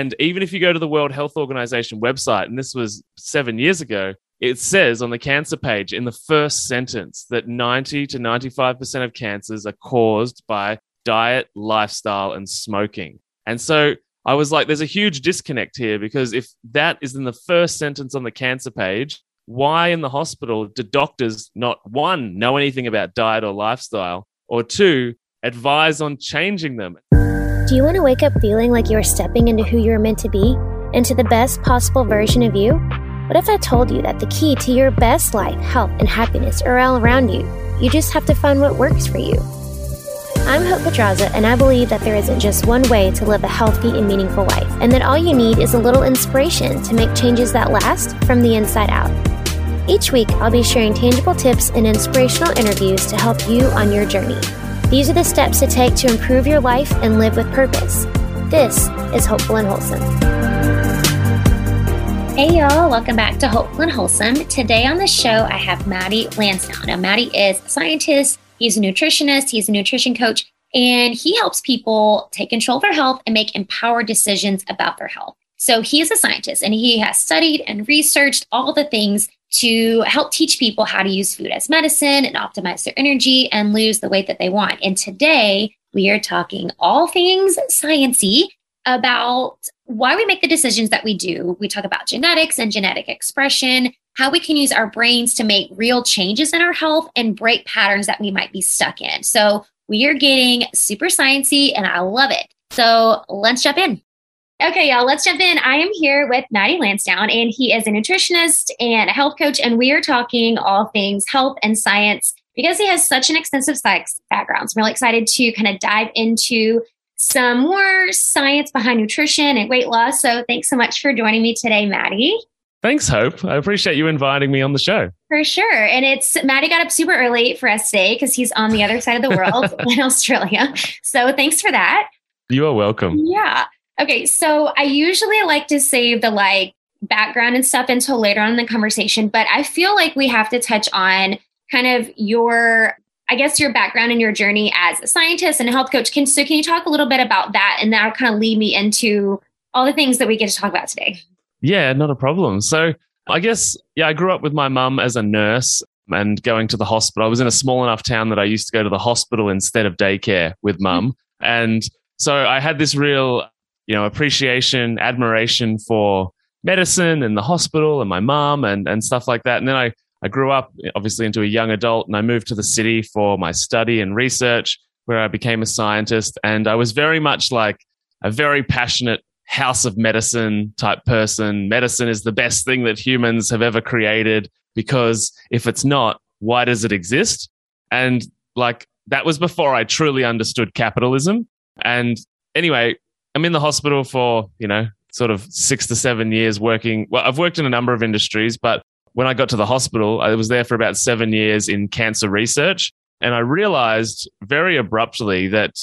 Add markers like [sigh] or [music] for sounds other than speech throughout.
And even if you go to the World Health Organization website, and this was seven years ago, it says on the cancer page in the first sentence that 90 to 95% of cancers are caused by diet, lifestyle, and smoking. And so I was like, there's a huge disconnect here because if that is in the first sentence on the cancer page, why in the hospital do doctors not one, know anything about diet or lifestyle, or two, advise on changing them? Do you want to wake up feeling like you are stepping into who you are meant to be, into the best possible version of you? What if I told you that the key to your best life, health, and happiness are all around you? You just have to find what works for you. I'm Hope Pedraza, and I believe that there isn't just one way to live a healthy and meaningful life, and that all you need is a little inspiration to make changes that last from the inside out. Each week, I'll be sharing tangible tips and inspirational interviews to help you on your journey. These are the steps to take to improve your life and live with purpose. This is Hopeful and Wholesome. Hey y'all, welcome back to Hopeful and Wholesome. Today on the show, I have Matty Lansdown. Now, Matty is a scientist, he's a nutritionist, he's a nutrition coach, and he helps people take control of their health and make empowered decisions about their health. So he is a scientist and he has studied and researched all the things to help teach people how to use food as medicine and optimize their energy and lose the weight that they want. And today we are talking all things sciency about why we make the decisions that we do. We talk about genetics and genetic expression, how we can use our brains to make real changes in our health and break patterns that we might be stuck in. So we are getting super sciency and I love it. So let's jump in. Okay, y'all, let's jump in. I am here with Matty Lansdown, and he is a nutritionist and a health coach, and we are talking all things health and science because he has such an extensive science background. So I'm really excited to kind of dive into some more science behind nutrition and weight loss. So thanks so much for joining me today, Matty. Thanks, Hope. I appreciate you inviting me on the show. For sure. And it's Matty got up super early for us today because he's on the other side of the world [laughs] in Australia. So thanks for that. You are welcome. Yeah. Okay, so I usually like to save the like background and stuff until later on in the conversation, but I feel like we have to touch on kind of your I guess your background and your journey as a scientist and a health coach. Can so can you talk a little bit about that and that'll kind of lead me into all the things that we get to talk about today? Yeah, not a problem. So I guess yeah, I grew up with my mum as a nurse and going to the hospital. I was in a small enough town that I used to go to the hospital instead of daycare with mum. Mm-hmm. And so I had this real you know, appreciation, admiration for medicine and the hospital and my mom and, and stuff like that. And then I, I grew up obviously into a young adult and I moved to the city for my study and research where I became a scientist. And I was very much like a very passionate house of medicine type person. Medicine is the best thing that humans have ever created because if it's not, why does it exist? And like that was before I truly understood capitalism. And anyway, I'm in the hospital for, you know, sort of six to seven years working. Well, I've worked in a number of industries, but when I got to the hospital, I was there for about seven years in cancer research. And I realized very abruptly that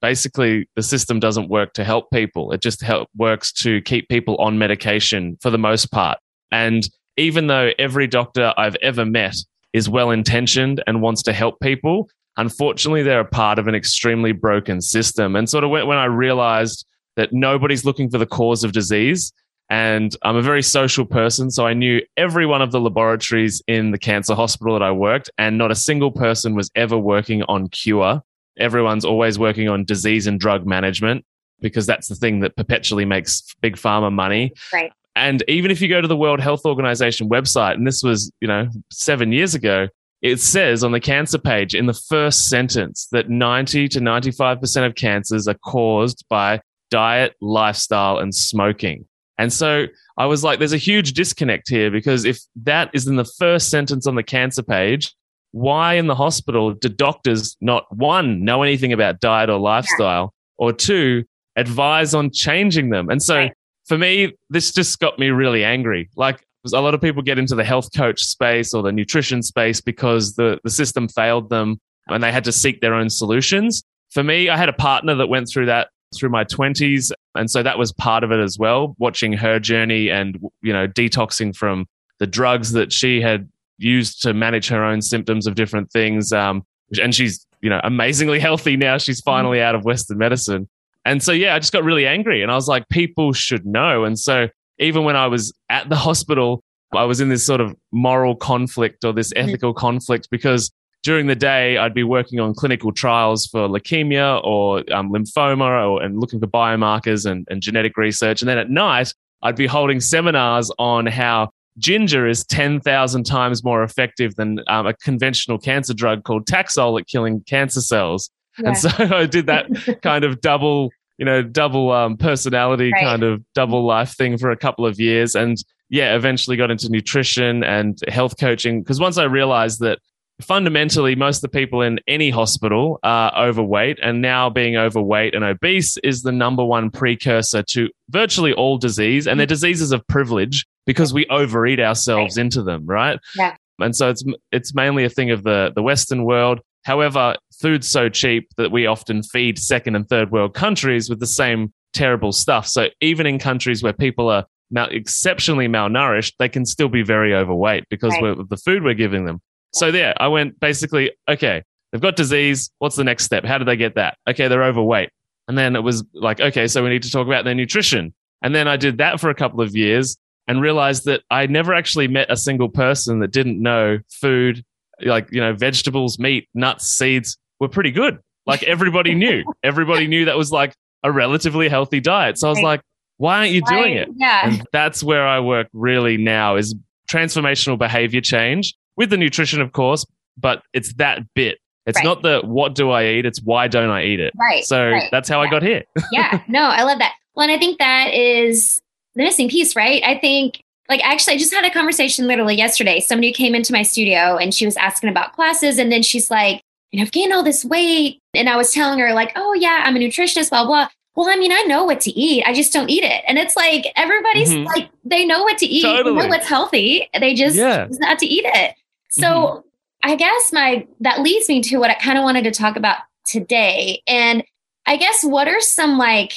basically the system doesn't work to help people. It just help, works to keep people on medication for the most part. And even though every doctor I've ever met is well intentioned and wants to help people, unfortunately, they're a part of an extremely broken system. And sort of when, when I realized that nobody's looking for the cause of disease. And I'm a very social person. So I knew every one of the laboratories in the cancer hospital that I worked, and not a single person was ever working on cure. Everyone's always working on disease and drug management because that's the thing that perpetually makes big pharma money. Right. And even if you go to the World Health Organization website, and this was, you know, seven years ago, it says on the cancer page in the first sentence that 90 to 95% of cancers are caused by diet, lifestyle, and smoking. And so I was like, there's a huge disconnect here because if that is in the first sentence on the cancer page, why in the hospital do doctors not one, know anything about diet or lifestyle, or two, advise on changing them? And so for me, this just got me really angry. Like, a lot of people get into the health coach space or the nutrition space because the, the system failed them and they had to seek their own solutions. For me, I had a partner that went through that through my 20s and so that was part of it as well watching her journey and you know detoxing from the drugs that she had used to manage her own symptoms of different things. Um, and she's you know amazingly [laughs] healthy now. She's finally out of western medicine. And so, yeah, I just got really angry and I was like, people should know. And so, even when I was at the hospital, I was in this sort of moral conflict or this mm-hmm. ethical conflict because during the day, I'd be working on clinical trials for leukemia or um, lymphoma or, and looking for biomarkers and, and genetic research. And then at night, I'd be holding seminars on how ginger is 10,000 times more effective than um, a conventional cancer drug called Taxol at killing cancer cells. Yeah. And so [laughs] I did that kind of double, you know, double um, personality right. kind of double life thing for a couple of years. And yeah, eventually got into nutrition and health coaching. Because once I realized that fundamentally, most of the people in any hospital are overweight, and now being overweight and obese is the number one precursor to virtually all disease. And they're diseases of privilege because we overeat ourselves into them, right? Yeah. And so it's it's mainly a thing of the the Western world. However, food's so cheap that we often feed second and third world countries with the same terrible stuff. So even in countries where people are mal- exceptionally malnourished, they can still be very overweight because right. of the food we're giving them. So there, I went basically, okay, they've got disease. What's the next step? How did they get that? Okay, they're overweight. And then it was like, okay, so we need to talk about their nutrition. And then I did that for a couple of years and realized that I never actually met a single person that didn't know food like you know vegetables meat nuts seeds were pretty good like everybody [laughs] knew everybody knew that was like a relatively healthy diet so i was like why aren't you doing it yeah and that's where i work really now is transformational behavior change with the nutrition of course but it's that bit it's right. not the what do i eat it's why don't i eat it right so right. that's how yeah. i got here [laughs] yeah no i love that well and i think that is the missing piece right i think like actually i just had a conversation literally yesterday somebody came into my studio and she was asking about classes and then she's like you know i've gained all this weight and i was telling her like oh yeah i'm a nutritionist blah blah well i mean i know what to eat i just don't eat it and it's like everybody's mm-hmm. like they know what to eat totally. they know what's healthy they just yeah. not to eat it so mm-hmm. i guess my that leads me to what i kind of wanted to talk about today and i guess what are some like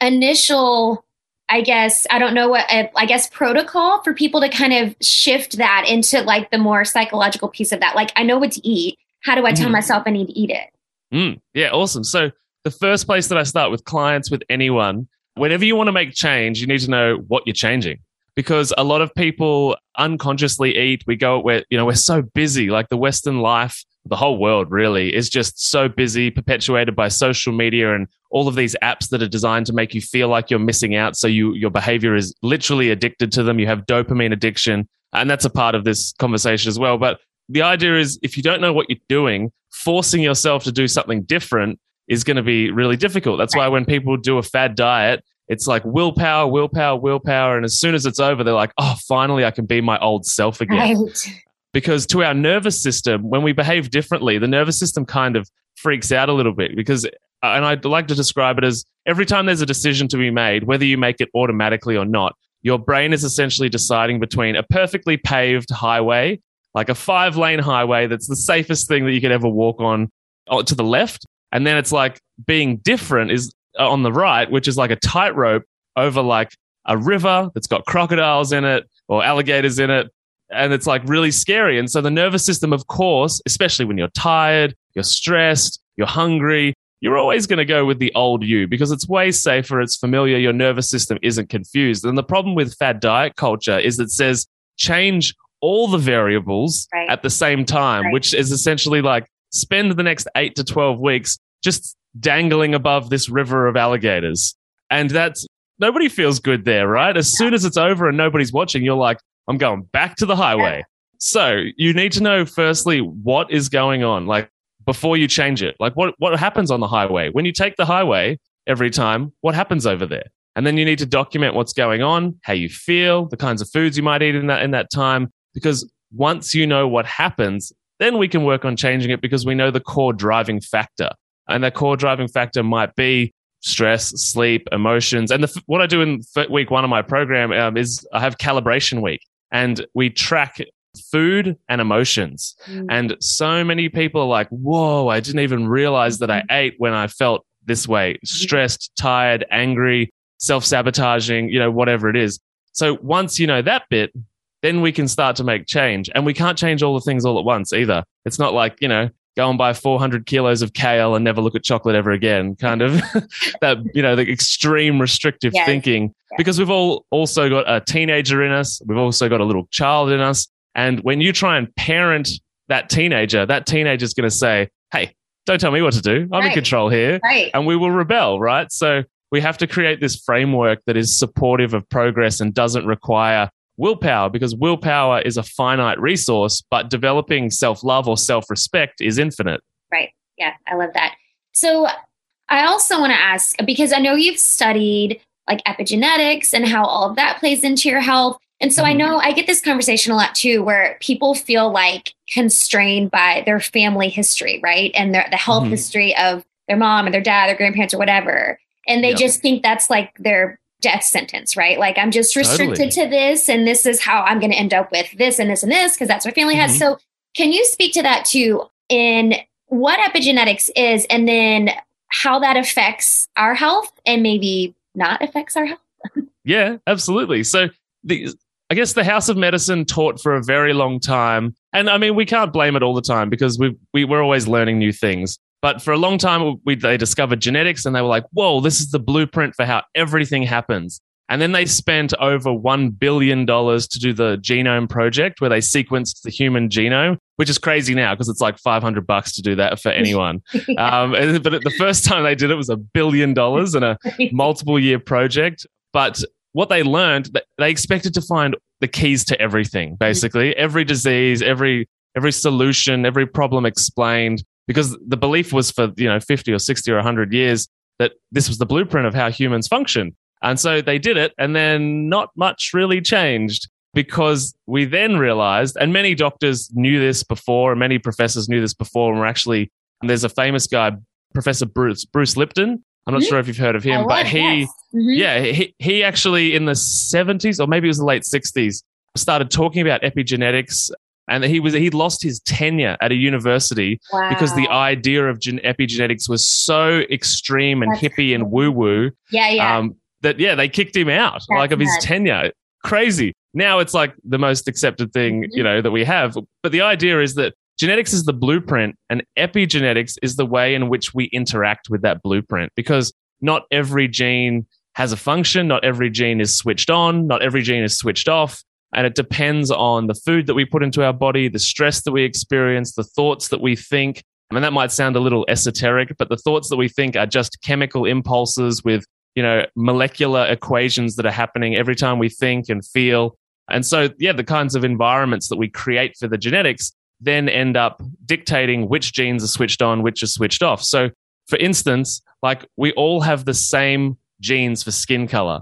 initial I guess I don't know what I guess protocol for people to kind of shift that into like the more psychological piece of that. Like I know what to eat. How do I tell mm. myself I need to eat it? Mm, yeah, awesome. So the first place that I start with clients with anyone, whenever you want to make change, you need to know what you're changing because a lot of people unconsciously eat. We go, we're, you know, we're so busy, like the Western life, the whole world really is just so busy, perpetuated by social media and all of these apps that are designed to make you feel like you're missing out. So you, your behavior is literally addicted to them. You have dopamine addiction. And that's a part of this conversation as well. But the idea is if you don't know what you're doing, forcing yourself to do something different is going to be really difficult. That's why when people do a fad diet, it's like willpower, willpower, willpower. And as soon as it's over, they're like, oh, finally, I can be my old self again. Right. Because to our nervous system, when we behave differently, the nervous system kind of freaks out a little bit because and I'd like to describe it as every time there's a decision to be made, whether you make it automatically or not, your brain is essentially deciding between a perfectly paved highway, like a five lane highway that's the safest thing that you could ever walk on uh, to the left. And then it's like being different is uh, Uh, on the right, which is like a tightrope over like a river that's got crocodiles in it or alligators in it. And it's like really scary. And so the nervous system, of course, especially when you're tired, you're stressed, you're hungry, you're always going to go with the old you because it's way safer, it's familiar, your nervous system isn't confused. And the problem with fad diet culture is it says change all the variables right. at the same time, right. which is essentially like spend the next eight to 12 weeks just dangling above this river of alligators. And that's nobody feels good there, right? As soon as it's over and nobody's watching, you're like, I'm going back to the highway. Yeah. So you need to know firstly what is going on. Like before you change it. Like what, what happens on the highway? When you take the highway every time, what happens over there? And then you need to document what's going on, how you feel, the kinds of foods you might eat in that, in that time. Because once you know what happens, then we can work on changing it because we know the core driving factor. And that core driving factor might be stress, sleep, emotions. And the, what I do in week one of my program um, is I have calibration week and we track food and emotions. Mm. And so many people are like, whoa, I didn't even realize that I mm-hmm. ate when I felt this way mm-hmm. stressed, tired, angry, self sabotaging, you know, whatever it is. So once you know that bit, then we can start to make change. And we can't change all the things all at once either. It's not like, you know, go and buy 400 kilos of kale and never look at chocolate ever again. Kind of [laughs] that, you know, the extreme restrictive Yes. thinking Yes. because we've all also got a teenager in us. We've also got a little child in us. And when you try and parent that teenager, that teenager's going to say, Hey, don't tell me what to do. I'm in control here. Right. And we will rebel, right? So we have to create this framework that is supportive of progress and doesn't require willpower because willpower is a finite resource, but developing self love or self respect is infinite. Right. Yeah, I love that. So I also want to ask because I know you've studied like epigenetics and how all of that plays into your health. And so I Mhm. know I get this conversation a lot too, where people feel like constrained by their family history, right? And their, the health Mhm. history of their mom and their dad, their grandparents or whatever. And they Yep. just think that's like their death sentence, right? Like I'm just restricted Totally. to this and this is how I'm going to end up with this and this and this because that's what family has. Mhm. So can you speak to that too in what epigenetics is and then how that affects our health and maybe not affects our health? [laughs] Yeah, absolutely. So the I guess the House of Medicine taught for a very long time, and I mean we can't blame it all the time because we we we're always learning new things. But for a long time, we, they discovered genetics, and they were like, "Whoa, this is the blueprint for how everything happens." And then they spent over one billion dollars to do the genome project, where they sequenced the human genome, which is crazy now because it's like five hundred bucks to do that for [laughs] anyone. um, [laughs] but the first time they did it was a billion dollars and a [laughs] multiple year project. But what they learned, they expected to find the keys to everything, basically every disease, every every solution, every problem explained. Because the belief was for you know fifty or sixty or hundred years that this was the blueprint of how humans function, and so they did it, and then not much really changed because we then realized, and many doctors knew this before, and many professors knew this before, and were actually and there's a famous guy, Professor Bruce Bruce Lipton. I'm not Mhm. sure if you've heard of him, I but he yes. Mhm. yeah, he, he actually in the 70s or maybe it was the late 60s started talking about epigenetics and he was he lost his tenure at a university because the idea of gen- epigenetics was so extreme and That's hippie and woo woo yeah, yeah. um, that yeah they kicked him out like of his nuts. tenure. Crazy. Now it's like the most accepted thing Mhm. you know that we have. But the idea is that genetics is the blueprint and epigenetics is the way in which we interact with that blueprint because not every gene has a function. Not every gene is switched on. Not every gene is switched off and it depends on the food that we put into our body the stress that we experience the thoughts that we think I mean, that might sound a little esoteric, but the thoughts that we think are just chemical impulses with, you know, molecular equations that are happening every time we think and feel. And so, yeah, the kinds of environments that we create for the genetics then end up dictating which genes are switched on, which are switched off. So, for instance, like we all have the same genes for skin color,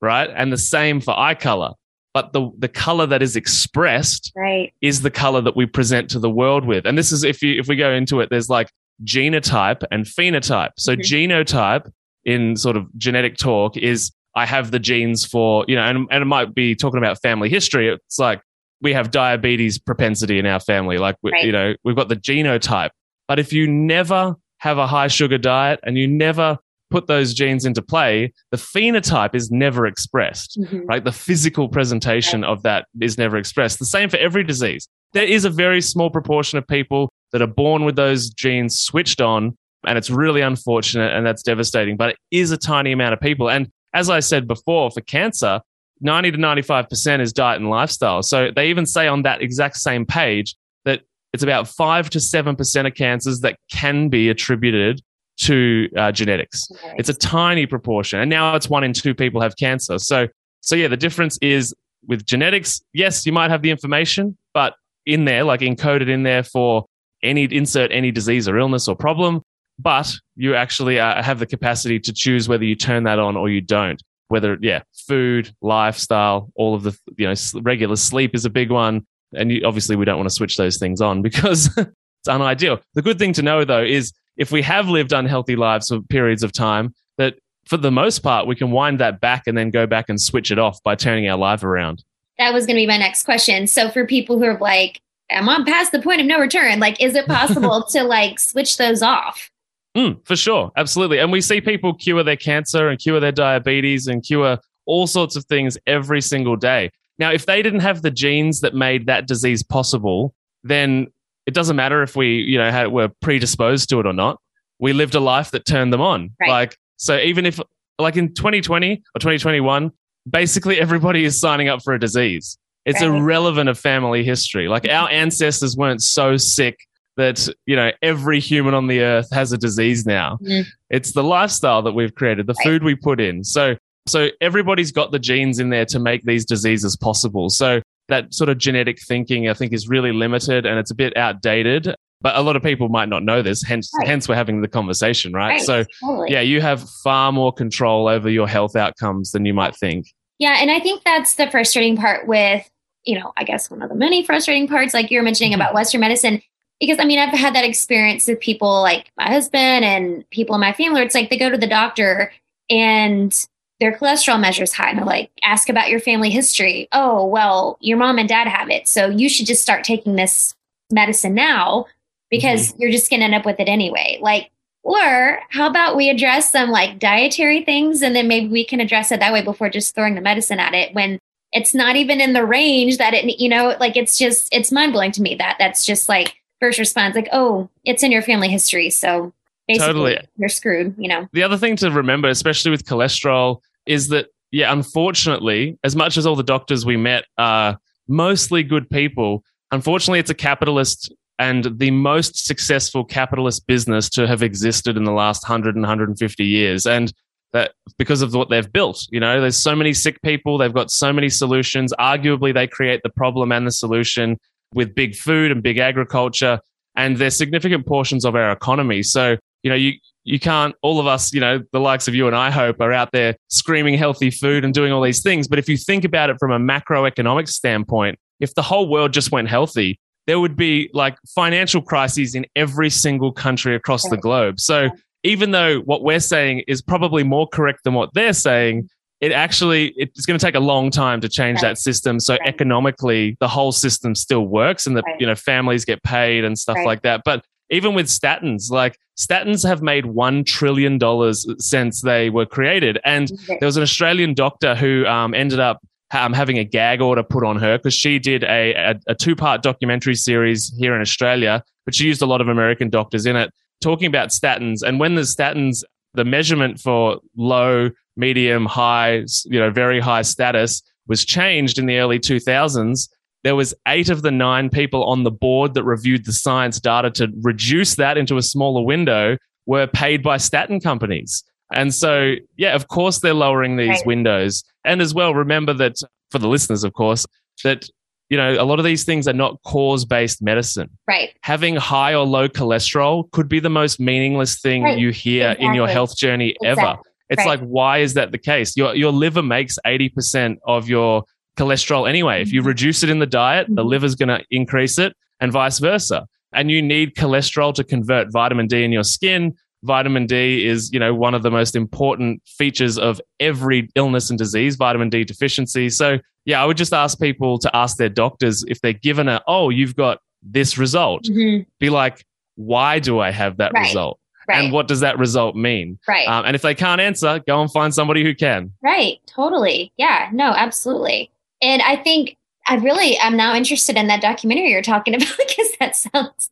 right? And the same for eye color. But the, the color that is expressed right. is the color that we present to the world with. And this is if you if we go into it, there's like genotype and phenotype. So Mhm. genotype in sort of genetic talk is I have the genes for, you know, and, and it might be talking about family history. It's like we have diabetes propensity in our family. Like, we, Right. you know, we've got the genotype. But if you never have a high sugar diet and you never put those genes into play, the phenotype is never expressed Mhm. right? The physical presentation of that is never expressed. The same for every disease. There is a very small proportion of people that are born with those genes switched on, and it's really unfortunate and that's devastating, but it is a tiny amount of people. And as I said before, for cancer, 90 to 95% is diet and lifestyle. So they even say on that exact same page that it's about 5 to 7% of cancers that can be attributed to uh, genetics. It's a tiny proportion. And now it's one in two people have cancer. So, so yeah, the difference is with genetics, yes, you might have the information, but in there, like encoded in there for any insert any disease or illness or problem, but you actually uh, have the capacity to choose whether you turn that on or you don't. Whether, yeah, food, lifestyle, all of the, you know, regular sleep is a big one. And you, obviously, we don't want to switch those things on [laughs] because it's unideal. The good thing to know, though, is if we have lived unhealthy lives for periods of time, that for the most part, we can wind that back and then go back and switch it off by turning our life around. That was going to be my next question. So for people who are like, I'm on past the point of no return, like, is it possible [laughs] to like switch those off? Mm, for sure. Absolutely. And we see people cure their cancer and cure their diabetes and cure all sorts of things every single day. Now, if they didn't have the genes that made that disease possible, then it doesn't matter if we, you know, had, were predisposed to it or not. We lived a life that turned them on. Right. Like, so even if, like in 2020 or 2021, basically everybody is signing up for a disease. It's Right. irrelevant of family history. Like our ancestors weren't so sick that, you know, every human on the earth has a disease now. Mhm. It's the lifestyle that we've created, the Right. food we put in. So, so everybody's got the genes in there to make these diseases possible. So that sort of genetic thinking, I think, is really limited and it's a bit outdated. But a lot of people might not know this. Hence, Right. hence we're having the conversation, right? Right. So, Totally. yeah, you have far more control over your health outcomes than you might think. Yeah, and I think that's the frustrating part with, you know, I guess one of the many frustrating parts, like you're mentioning Mm-hmm. about Western medicine. Because I mean, I've had that experience with people like my husband and people in my family. where It's like they go to the doctor and their cholesterol measures high, and they're like, ask about your family history. Oh, well, your mom and dad have it, so you should just start taking this medicine now because Mm-hmm. you're just going to end up with it anyway. Like, or how about we address some like dietary things and then maybe we can address it that way before just throwing the medicine at it when it's not even in the range that it, you know, like it's just, it's mind blowing to me that that's just like first response, like, oh, it's in your family history. So basically Totally. you're screwed, you know? The other thing to remember, especially with cholesterol, is that, yeah, unfortunately, as much as all the doctors we met are mostly good people, unfortunately, it's a capitalist and the most successful capitalist business to have existed in the last 100 and 150 years. And that because of what they've built, you know, there's so many sick people, they've got so many solutions. Arguably, they create the problem and the solution with big food and big agriculture. And they're significant portions of our economy. So, you know, you, you can't, all of us, you know, the likes of you and I hope are out there screaming healthy food and doing all these things. But if you think about it from a macroeconomic standpoint, if the whole world just went healthy, there would be like financial crises in every single country across the globe. So even though what we're saying is probably more correct than what they're saying, it actually it's going to take a long time to change Right. that system. So Right. economically, the whole system still works, and the Right. you know families get paid and stuff like that. But even with statins, like statins have made one trillion dollars since they were created, and there was an Australian doctor who um, ended up um, having a gag order put on her because she did a, a, a two part documentary series here in Australia, but she used a lot of American doctors in it talking about statins. And when the statins, the measurement for low, medium, high, you know, very high status was changed in the early 2000s, there was eight of the nine people on the board that reviewed the science data to reduce that into a smaller window were paid by statin companies. And so, yeah, of course, they're lowering these Right. windows. And as well, remember that for the listeners, of course, that, you know, a lot of these things are not cause based medicine. Right. Having high or low cholesterol could be the most meaningless thing Right. you hear in your health journey ever. It's Right. like, why is that the case? Your, your liver makes 80% of your cholesterol anyway. If you Mhm. reduce it in the diet, the Mhm. liver's going to increase it and vice versa. And you need cholesterol to convert vitamin D in your skin. Vitamin D is, you know, one of the most important features of every illness and disease, vitamin D deficiency. So, yeah, I would just ask people to ask their doctors if they're given a, oh, you've got this result. Mhm. Be like, why do I have that Right. result? Right. And what does that result mean? right. Um, and if they can't answer, go and find somebody who can. Right. Totally. Yeah. No, absolutely. And I think I really am now interested in that documentary you're talking [laughs] about because that sounds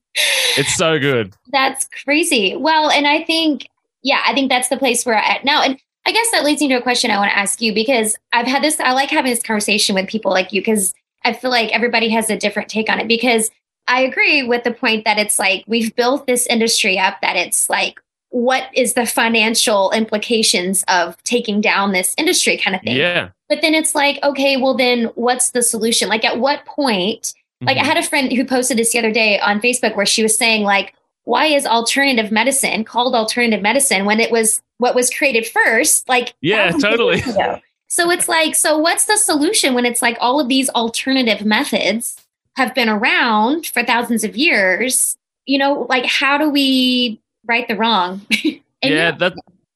It's so good. that's crazy. Well, and I think, yeah, I think that's the place we're at now. And I guess that leads me to a question I want to ask you because I've had this, I like having this conversation with people like you because I feel like everybody has a different take on it because I agree with the point that it's like we've built this industry up that it's like, what is the financial implications of taking down this industry kind of thing? Yeah. But then it's like, okay, well, then what's the solution? Like, at what point? Like, I Mhm. had a friend who posted this the other day on Facebook where she was saying, like, why is alternative medicine called alternative medicine when it was what was created first? Like, Yeah, totally. So it's like, so what's the solution when it's like all of these alternative methods have been around for thousands of years? You know, like, how do we right the wrong? [laughs] Yeah, that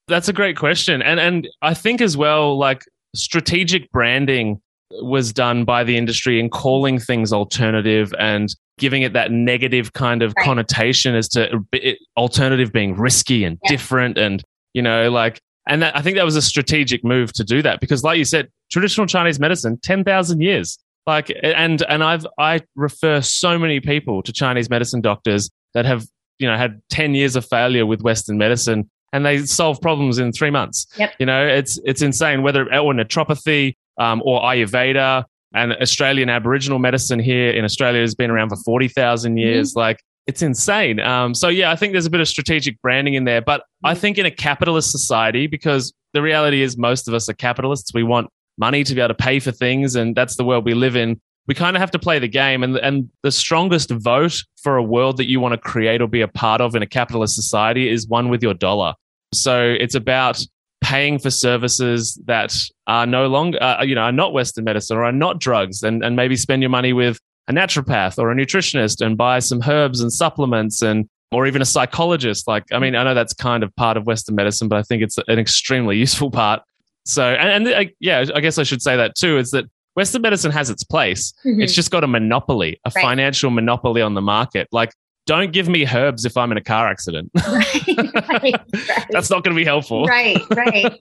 that's a great question, and and I think as well, like strategic branding was done by the industry in calling things alternative and giving it that negative kind of Right. connotation as to it, alternative being risky and Yeah. different, and you know, like, and that, I think that was a strategic move to do that because, like you said, traditional Chinese medicine, ten thousand years. Like, and and I've I refer so many people to Chinese medicine doctors that have you know had ten years of failure with Western medicine, and they solve problems in three months. Yep. You know, it's it's insane. Whether or naturopathy um, or Ayurveda and Australian Aboriginal medicine here in Australia has been around for forty thousand years. Mm-hmm. Like it's insane. Um, so yeah, I think there's a bit of strategic branding in there, but I think in a capitalist society, because the reality is most of us are capitalists, we want money to be able to pay for things, and that's the world we live in. We kind of have to play the game, and and the strongest vote for a world that you want to create or be a part of in a capitalist society is one with your dollar. So it's about paying for services that are no longer, uh, you know, are not Western medicine or are not drugs, and and maybe spend your money with a naturopath or a nutritionist and buy some herbs and supplements and or even a psychologist. Like, I mean, I know that's kind of part of Western medicine, but I think it's an extremely [laughs] useful part. So, and, and uh, yeah, I guess I should say that too is that Western medicine has its place. Mm-hmm. It's just got a monopoly, a right. financial monopoly on the market. Like, don't give me herbs if I'm in a car accident. [laughs] Right, right. That's not going to be helpful. Right, right.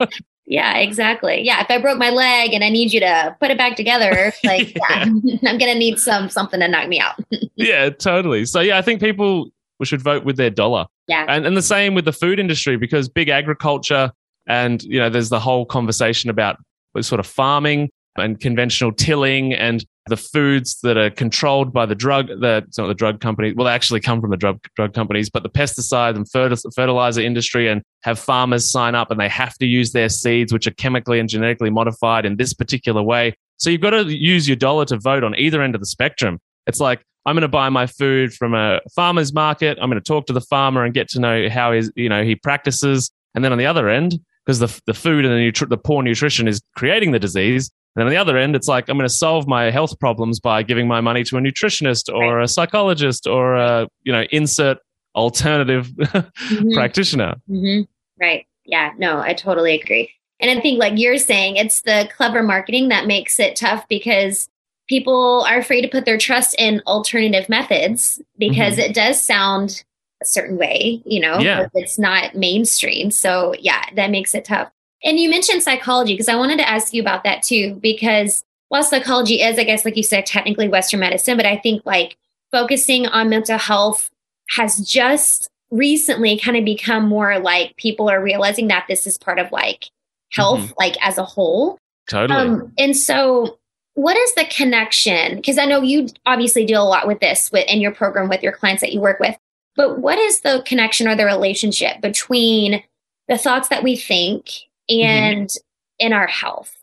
Yeah, exactly. Yeah, if I broke my leg and I need you to put it back together, [laughs] like yeah. yeah [laughs] I'm going to need some something to knock me out. yeah, totally. So yeah, I think people should vote with their dollar. Yeah. And and the same with the food industry because big agriculture and you know there's the whole conversation about sort of farming and conventional tilling and the foods that are controlled by the drug, the, it's not the drug companies, well, they actually come from the drug, drug companies, but the pesticide and fertilizer industry and have farmers sign up and they have to use their seeds, which are chemically and genetically modified in this particular way. So you've got to use your dollar to vote on either end of the spectrum. It's like, I'm going to buy my food from a farmer's market. I'm going to talk to the farmer and get to know how his, you know, he practices. And then on the other end, because the, the food and the, nutri- the poor nutrition is creating the disease, and on the other end, it's like I'm going to solve my health problems by giving my money to a nutritionist or right. a psychologist or a you know insert alternative mm-hmm. practitioner. Mm-hmm. Right. Yeah. No, I totally agree. And I think, like you're saying, it's the clever marketing that makes it tough because people are afraid to put their trust in alternative methods because mm-hmm. it does sound a certain way, you know, yeah. it's not mainstream. So, yeah, that makes it tough. And you mentioned psychology because I wanted to ask you about that too, because while psychology is, I guess, like you said, technically Western medicine, but I think like focusing on mental health has just recently kind of become more like people are realizing that this is part of like health, mm-hmm. like as a whole. Totally. Um, and so, what is the connection? Because I know you obviously deal a lot with this with, in your program with your clients that you work with, but what is the connection or the relationship between the thoughts that we think. And mm-hmm. in our health?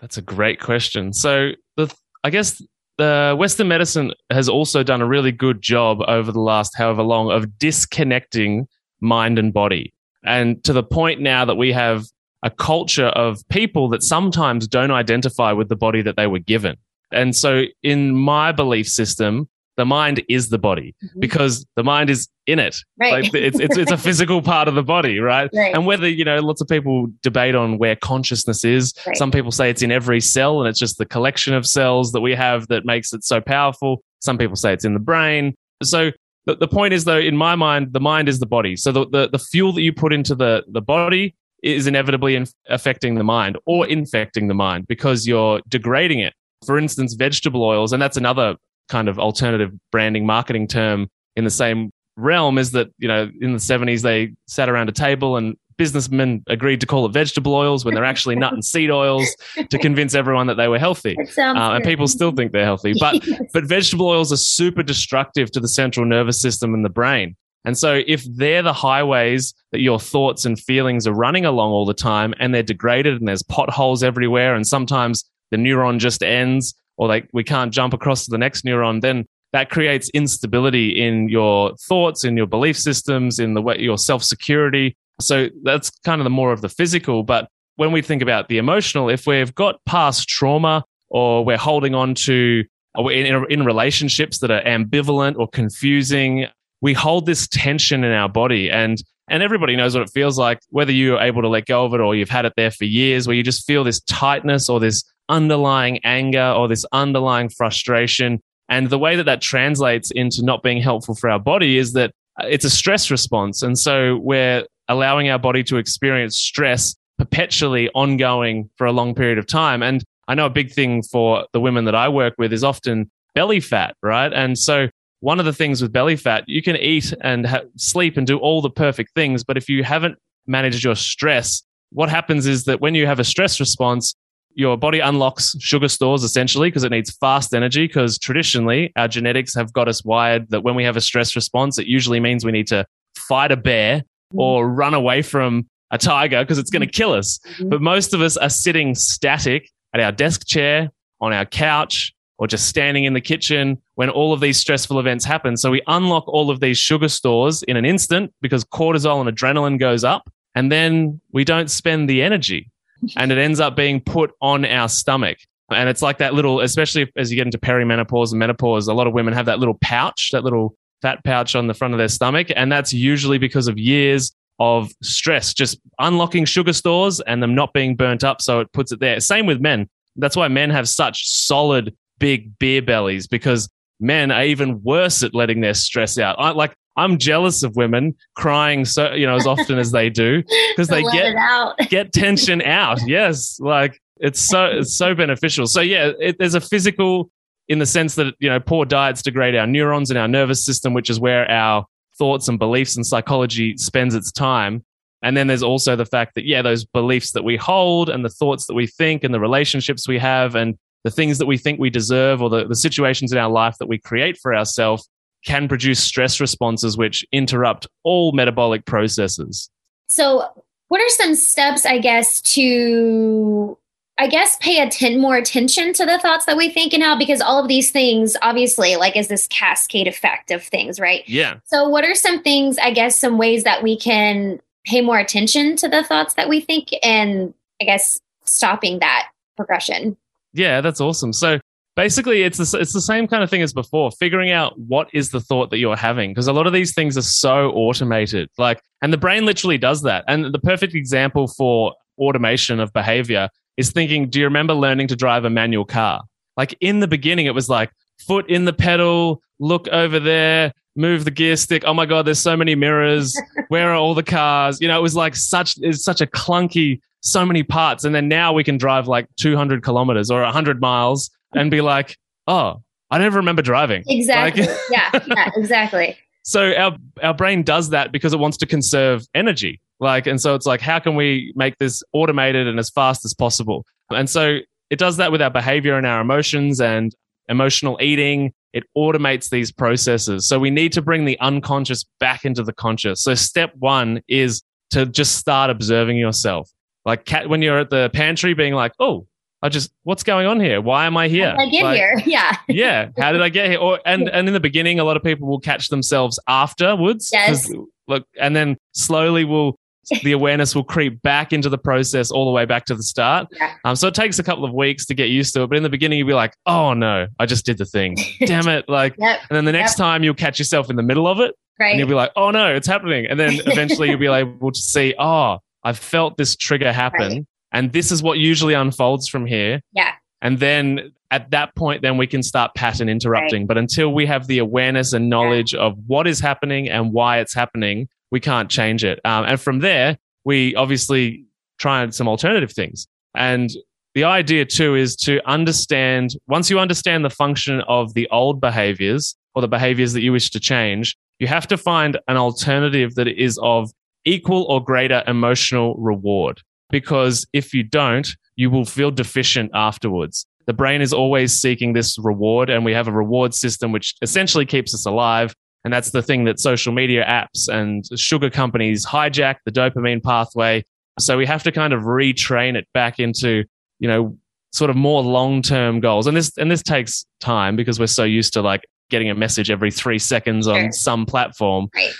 That's a great question. So, the, I guess the Western medicine has also done a really good job over the last however long of disconnecting mind and body. And to the point now that we have a culture of people that sometimes don't identify with the body that they were given. And so, in my belief system, the mind is the body mm-hmm. because the mind is in it. Right. Like it's, it's, it's a [laughs] physical part of the body, right? right? And whether, you know, lots of people debate on where consciousness is. Right. Some people say it's in every cell and it's just the collection of cells that we have that makes it so powerful. Some people say it's in the brain. So the, the point is though, in my mind, the mind is the body. So the, the, the fuel that you put into the, the body is inevitably in, affecting the mind or infecting the mind because you're degrading it. For instance, vegetable oils, and that's another kind of alternative branding marketing term in the same realm is that you know in the 70s they sat around a table and businessmen agreed to call it vegetable oils when they're actually nut and seed oils to [laughs] convince everyone that they were healthy. Uh, and people still think they're healthy but [laughs] yes. but vegetable oils are super destructive to the central nervous system and the brain. And so if they're the highways that your thoughts and feelings are running along all the time and they're degraded and there's potholes everywhere and sometimes the neuron just ends or like we can't jump across to the next neuron, then that creates instability in your thoughts, in your belief systems, in the way your self security. So that's kind of the more of the physical. But when we think about the emotional, if we've got past trauma or we're holding on to in, in relationships that are ambivalent or confusing, we hold this tension in our body and and everybody knows what it feels like whether you're able to let go of it or you've had it there for years where you just feel this tightness or this underlying anger or this underlying frustration. And the way that that translates into not being helpful for our body is that uh, it's a stress response. And so we're allowing our body to experience stress perpetually ongoing for a long period of time. And I know a big thing for the women that I work with is often belly fat, right? And so one of the things with belly fat, you can eat and ha- sleep and do all the perfect things, but if you haven't managed your stress, what happens is that when you have a stress response, your body unlocks sugar stores essentially because it needs fast energy. Because traditionally, our genetics have got us wired that when we have a stress response, it usually means we need to fight a bear mm-hmm. or run away from a tiger because it's going to mm-hmm. kill us. Mm-hmm. But most of us are sitting static at our desk chair, on our couch, or just standing in the kitchen when all of these stressful events happen. So we unlock all of these sugar stores in an instant because cortisol and adrenaline goes up and then we don't spend the energy [laughs] and it ends up being put on our stomach. And it's like that little, especially as you get into perimenopause and menopause, a lot of women have that little pouch, that little fat pouch on the front of their stomach. And that's usually because of years of stress, just unlocking sugar stores and them not being burnt up. So it puts it there. Same with men. That's why men have such solid, big beer bellies because men are even worse at letting their stress out. I, like I'm jealous of women crying so you know as often as they do because [laughs] they get [laughs] get tension out. Yes, like it's so it's so beneficial. So yeah, it, there's a physical in the sense that you know poor diets degrade our neurons and our nervous system, which is where our thoughts and beliefs and psychology spends its time. And then there's also the fact that yeah, those beliefs that we hold and the thoughts that we think and the relationships we have and the things that we think we deserve or the, the situations in our life that we create for ourselves can produce stress responses which interrupt all metabolic processes. So, what are some steps, I guess, to I guess pay atten- more attention to the thoughts that we think and how because all of these things obviously like is this cascade effect of things, right? Yeah. So what are some things, I guess some ways that we can pay more attention to the thoughts that we think and I guess stopping that progression? Yeah, that's awesome. So basically it's the, it's the same kind of thing as before figuring out what is the thought that you're having because a lot of these things are so automated like and the brain literally does that. And the perfect example for automation of behavior is thinking do you remember learning to drive a manual car? Like in the beginning it was like foot in the pedal look over there move the gear stick. Oh my god there's so many mirrors. Where are all the cars? You know it was like such it's such a clunky so many parts and then now we can drive like 200 kilometers or 100 miles and be like, oh, I never remember driving. Exactly. Like, [laughs] yeah, yeah, exactly. So our our brain does that because it wants to conserve energy. Like, and so it's like, how can we make this automated and as fast as possible? And so it does that with our behavior and our emotions and emotional eating. It automates these processes. So we need to bring the unconscious back into the conscious. So step one is to just start observing yourself. Like cat, when you're at the pantry being like, oh, I just, what's going on here? Why am I here? I get like, here? [laughs] Yeah. yeah. How did I get here? Or and and in the beginning, a lot of people will catch themselves afterwards. Yes. Look, and then slowly will [laughs] the awareness will creep back into the process all the way back to the start. Yeah. Um, so it takes a couple of weeks to get used to it. But in the beginning, you'll be like, oh no, I just did the thing. [laughs] Damn it. Like, yep. and then the next yep. time you'll catch yourself in the middle of it. Right. And you'll be like, oh no, it's happening. And then eventually you'll be able to see, oh, I've felt this trigger happen. Right. And this is what usually unfolds from here. Yeah. And then at that point, then we can start pattern interrupting. Right. But until we have the awareness and knowledge yeah. of what is happening and why it's happening, we can't change it. Um, and from there, we obviously try some alternative things. And the idea too is to understand, once you understand the function of the old behaviors or the behaviors that you wish to change, you have to find an alternative that is of equal or greater emotional reward because if you don't, you will feel deficient afterwards. The brain is always seeking this reward, and we have a reward system which essentially keeps us alive. And that's the thing that social media apps and sugar companies hijack the dopamine pathway. So we have to kind of retrain it back into, you know, sort of more long-term goals. And this and this takes time because we're so used to like getting a message every 3 seconds on sure. some platform. Right.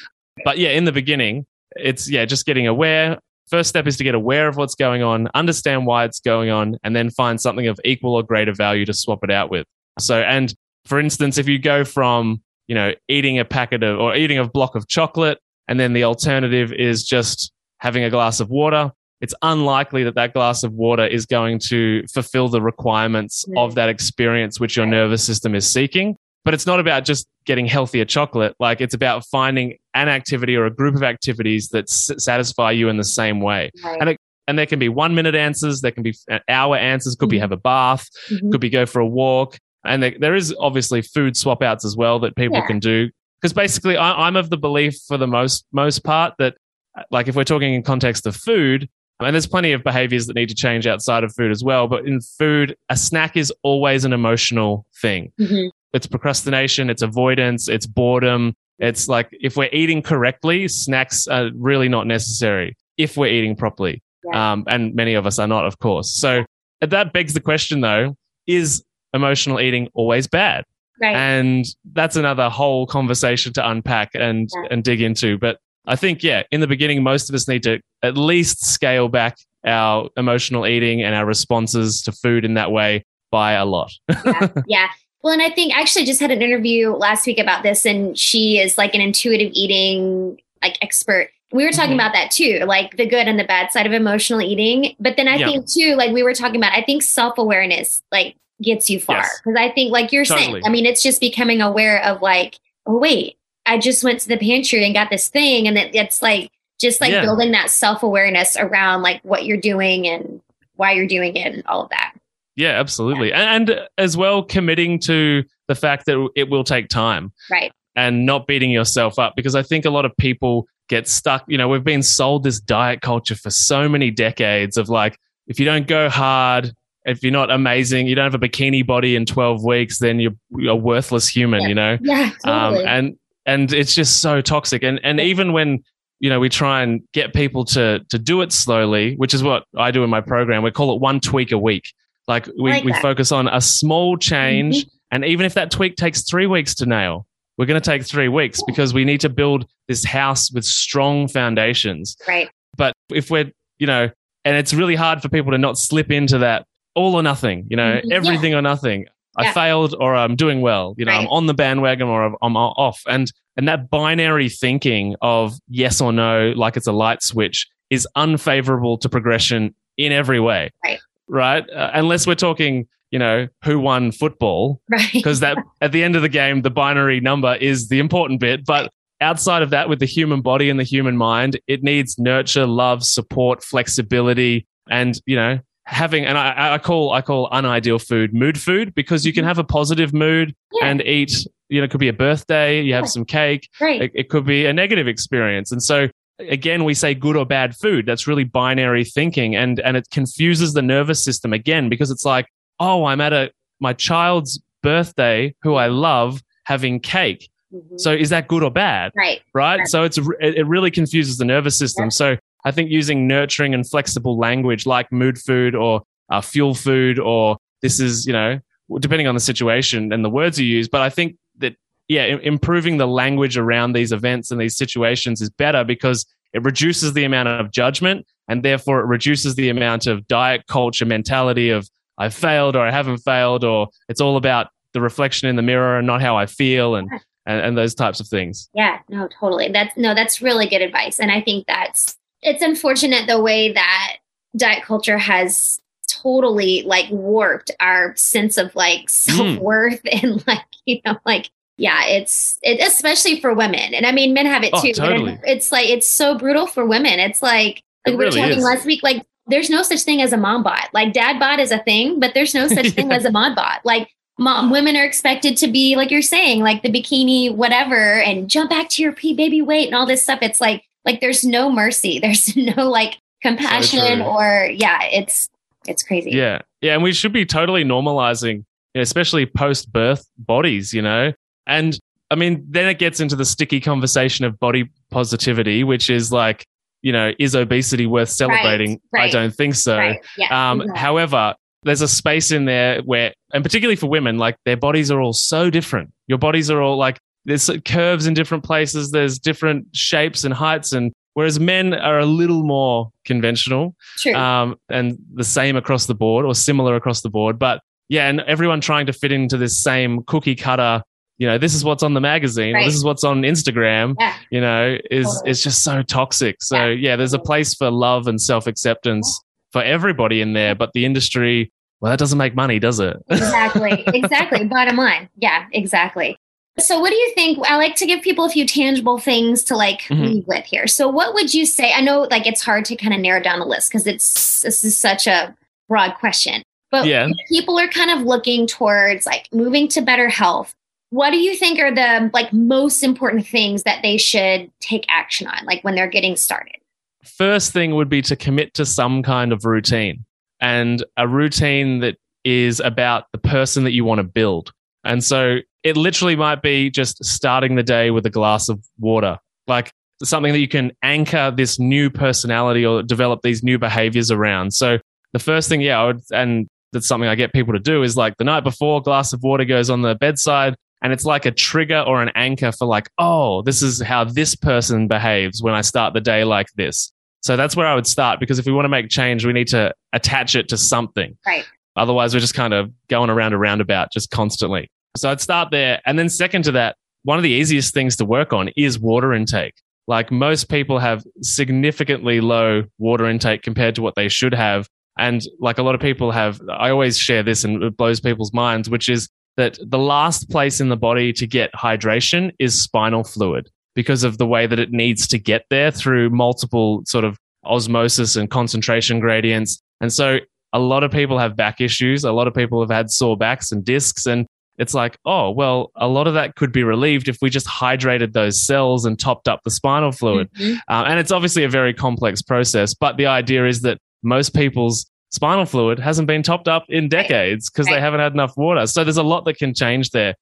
But yeah, in the beginning, it's yeah, just getting aware, First step is to get aware of what's going on, understand why it's going on, and then find something of equal or greater value to swap it out with. So, and for instance, if you go from, you know, eating a packet of or eating a block of chocolate, and then the alternative is just having a glass of water, it's unlikely that that glass of water is going to fulfill the requirements of that experience which your nervous system is seeking. But it's not about just getting healthier chocolate. Like it's about finding an activity or a group of activities that s- satisfy you in the same way. Right. And it and there can be one minute answers, there can be hour answers, could be Mhm. have a bath, Mhm. could be go for a walk. And there, there is obviously food swap outs as well that people Yeah. can do. Because basically, I, I'm of the belief for the most most part that, uh, like, if we're talking in context of food, and there's plenty of behaviors that need to change outside of food as well. But in food, a snack is always an emotional thing. Mhm. It's procrastination, it's avoidance, it's boredom. It's like if we're eating correctly, snacks are really not necessary if we're eating properly. Yeah. Um, and many of us are not, of course. So that begs the question, though: Is emotional eating always bad? Right. And that's another whole conversation to unpack and Yeah. and dig into. But I think, yeah, in the beginning, most of us need to at least scale back our emotional eating and our responses to food in that way by a lot. yeah, [laughs] yeah. Well, and I think I actually just had an interview last week about this, and she is like an intuitive eating like expert. We were talking Mhm. about that too, like the good and the bad side of emotional eating. But then I Yeah. think too, like we were talking about, I think self awareness like gets you far Yes. because I think, like you're Totally. saying, I mean, it's just becoming aware of like, oh wait, I just went to the pantry and got this thing, and it, it's like just like Yeah. building that self awareness around like what you're doing and why you're doing it and all of that. Yeah, absolutely. And, and as well, committing to the fact that it will take time Right. and not beating yourself up because I think a lot of people get stuck. You know, we've been sold this diet culture for so many decades of like, if you don't go hard, if you're not amazing, you don't have a bikini body in 12 weeks, then you're, you're a worthless human, Yeah. you know? Yeah. Totally. um, and and it's just so toxic. And and even when you know we try and get people to to do it slowly, which is what I do in my program, we call it one tweak a week. Like we like we focus on a small change, and even if that tweak takes three weeks to nail, we're going to take three weeks Yeah. because we need to build this house with strong foundations. right. But if we're you know, and it's really hard for people to not slip into that all or nothing. You know, Mhm. Yeah. everything or nothing. I Yeah. failed or I'm doing well. You know, I'm on the bandwagon or I'm- I'm off. And and that binary thinking of yes or no, like it's a light switch, is unfavorable to progression in every way. Right. Right. Uh, unless we're talking, you know, who won football, [laughs] Right. because that at the end of the game, the binary number is the important bit. But outside of that, with the human body and the human mind, it needs nurture, love, support, flexibility, and you know, having. And I, I call I call unideal food mood food because you can have a positive mood Yeah. and eat. You know, it could be a birthday. You have Yeah. some cake. right. It, it could be a negative experience, and so again we say good or bad food that's really binary thinking and and it confuses the nervous system again because it's like oh i'm at a my child's birthday who i love having cake Mhm. so is that good or bad right. right Right. so it's it it really confuses the nervous system Yeah. so i think using nurturing and flexible language like mood food or uh, fuel food or this is you know depending on the situation and the words you use but i think that yeah improving the language around these events and these situations is better because it reduces the amount of judgment and therefore it reduces the amount of diet culture mentality of i failed or i haven't failed or it's all about the reflection in the mirror and not how i feel and and, and those types of things Yeah. No, totally. That's no, that's really good advice. And I think that's it's unfortunate the way that diet culture has totally like warped our sense of like hmm. self worth [laughs] and like, you know, like yeah, it's it especially for women. And I mean men have it Oh, too. but totally. it's like it's so brutal for women. It's like It like we were really talking is. last week, like there's no such thing as a mom bod. Like dad bod is a thing, but there's no [laughs] such thing as a mom bod. Like mom women are expected to be like you're saying, like the bikini, whatever, and jump back to your pre baby weight and all this stuff. It's like like there's no mercy. [laughs] There's no like compassion true. or yeah, it's it's crazy. Yeah. Yeah. And we should be totally normalizing, you know, especially post birth bodies, you know? And I mean, then it gets into the sticky conversation of body positivity, which is like, you know, is obesity worth celebrating? I right. don't think so. Right. Yeah. Um, exactly. However, there's a space in there where, and particularly for women, like their bodies are all so different. Your bodies are all like, there's curves in different places, there's different shapes and heights. And whereas men are a little more conventional, um, and the same across the board or similar across the board. But yeah, and everyone trying to fit into this same cookie cutter. You know, this is what's on the magazine, Right. this is what's on Instagram. yeah. You know, is Totally. is just so toxic. So Yeah. yeah, there's a place for love and self acceptance for everybody in there, but the industry, well, that doesn't make money, does it? [laughs] exactly exactly bottom line yeah exactly So, what do you think? I like to give people a few tangible things to like Mhm. leave with here. So, what would you say? I know like it's hard to kind of narrow down the list because it's this is such a broad question. But Yeah. people are kind of looking towards like moving to better health. What do you think are the like most important things that they should take action on, like when they're getting started? First thing would be to commit to some kind of routine and a routine that is about the person that you want to build. And so it literally might be just starting the day with a glass of water, like something that you can anchor this new personality or develop these new behaviors around. So the first thing, yeah, would, and that's something I get people to do is like the night before, glass of water goes on the bedside. And it's like a trigger or an anchor for like, oh, this is how this person behaves when I start the day like this. So that's where I would start because if we want to make change, we need to attach it to something. Right. Otherwise, we're just kind of going around a roundabout just constantly. So I'd start there. And then, second to that, one of the easiest things to work on is water intake. Like most people have significantly low water intake compared to what they should have. And like a lot of people have, I always share this and it blows people's minds, which is that the last place in the body to get hydration is spinal fluid because of the way that it needs to get there through multiple sort of osmosis and concentration gradients. And so a lot of people have back issues. A lot of people have had sore backs and discs. And it's like, oh, well, a lot of that could be relieved if we just hydrated those cells and topped up the spinal fluid. Mhm. Uh, and it's obviously a very complex process, but the idea is that most people's spinal fluid hasn't been topped up in decades because they haven't had enough water. So there's a lot that can change there.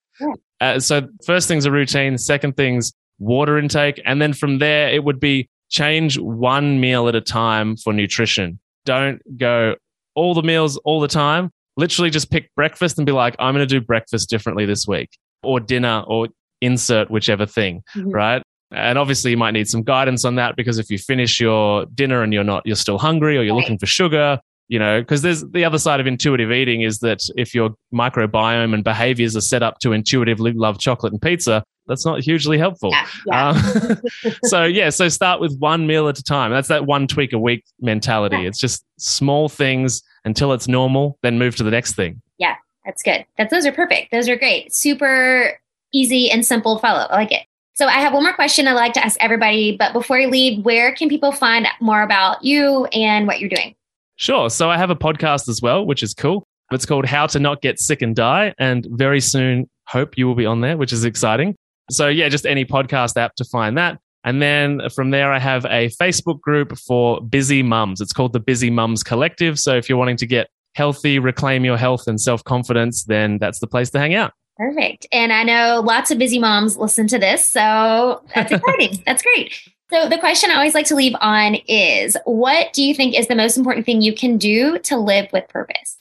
Uh, so first thing's a routine. Second thing's water intake. And then from there, it would be change one meal at a time for nutrition. Don't go all the meals all the time. Literally just pick breakfast and be like, I'm going to do breakfast differently this week or dinner or insert whichever thing Mhm. right? And obviously, you might need some guidance on that because if you finish your dinner and you're not, you're still hungry or you're Right. looking for sugar, you know, because there's the other side of intuitive eating is that if your microbiome and behaviors are set up to intuitively love chocolate and pizza, that's not hugely helpful. Yeah, yeah. Um, [laughs] so yeah, so start with one meal at a time. That's that one tweak a week mentality. Yeah. It's just small things until it's normal, then move to the next thing. Yeah that's good. That's those are perfect. Those are great. Super easy and simple follow. I like it. So I have one more question I'd like to ask everybody, but before you leave, where can people find more about you and what you're doing? Sure. So I have a podcast as well, which is cool. It's called How to Not Get Sick and Die. And very soon, hope you will be on there, which is exciting. So, yeah, just any podcast app to find that. And then from there, I have a Facebook group for busy mums. It's called the Busy Mums Collective. So, if you're wanting to get healthy, reclaim your health and self confidence, then that's the place to hang out. Perfect. And I know lots of busy moms listen to this, so that's exciting. [laughs] that's great. So the question I always like to leave on is what do you think is the most important thing you can do to live with purpose?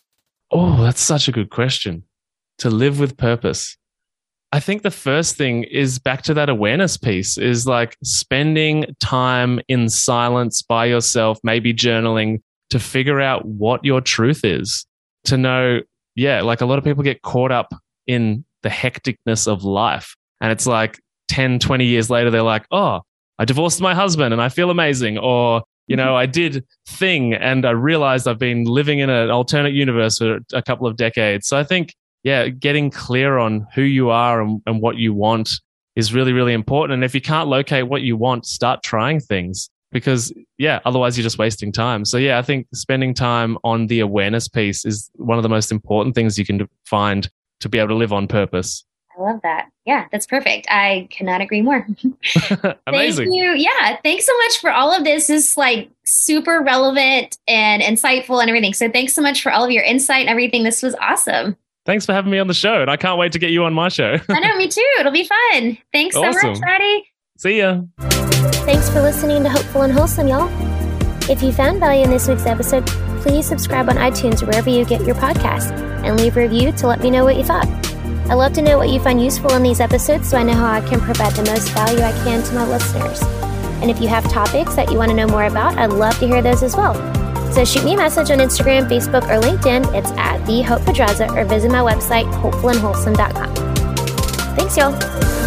Oh, that's such a good question. To live with purpose. I think the first thing is back to that awareness piece is like spending time in silence by yourself, maybe journaling to figure out what your truth is. To know, yeah, like a lot of people get caught up in the hecticness of life. And it's like 10, 20 years later, they're like, oh, I divorced my husband and I feel amazing. Or, you know, I did thing and I realized I've been living in an alternate universe for a couple of decades. So I think, yeah, getting clear on who you are and, and what you want is really, really important. And if you can't locate what you want, start trying things because, yeah, otherwise you're just wasting time. So, yeah, I think spending time on the awareness piece is one of the most important things you can find to be able to live on purpose. I love that. Yeah, that's perfect. I cannot agree more. [laughs] [laughs] Amazing. Thank you. Yeah, thanks so much for all of this. This is like super relevant and insightful and everything. So thanks so much for all of your insight and everything. This was awesome. Thanks for having me on the show. And I can't wait to get you on my show. [laughs] I know, me too. It'll be fun. Thanks so much, Awesome. Maddie. See ya. Thanks for listening to Hopeful and Wholesome, y'all. If you found value in this week's episode, please subscribe on iTunes or wherever you get your podcasts and leave a review to let me know what you thought. I love to know what you find useful in these episodes so I know how I can provide the most value I can to my listeners. And if you have topics that you want to know more about, I'd love to hear those as well. So shoot me a message on Instagram, Facebook, or LinkedIn. It's at the Hope Pedraza or visit my website, hopefulandwholesome.com. Thanks, y'all.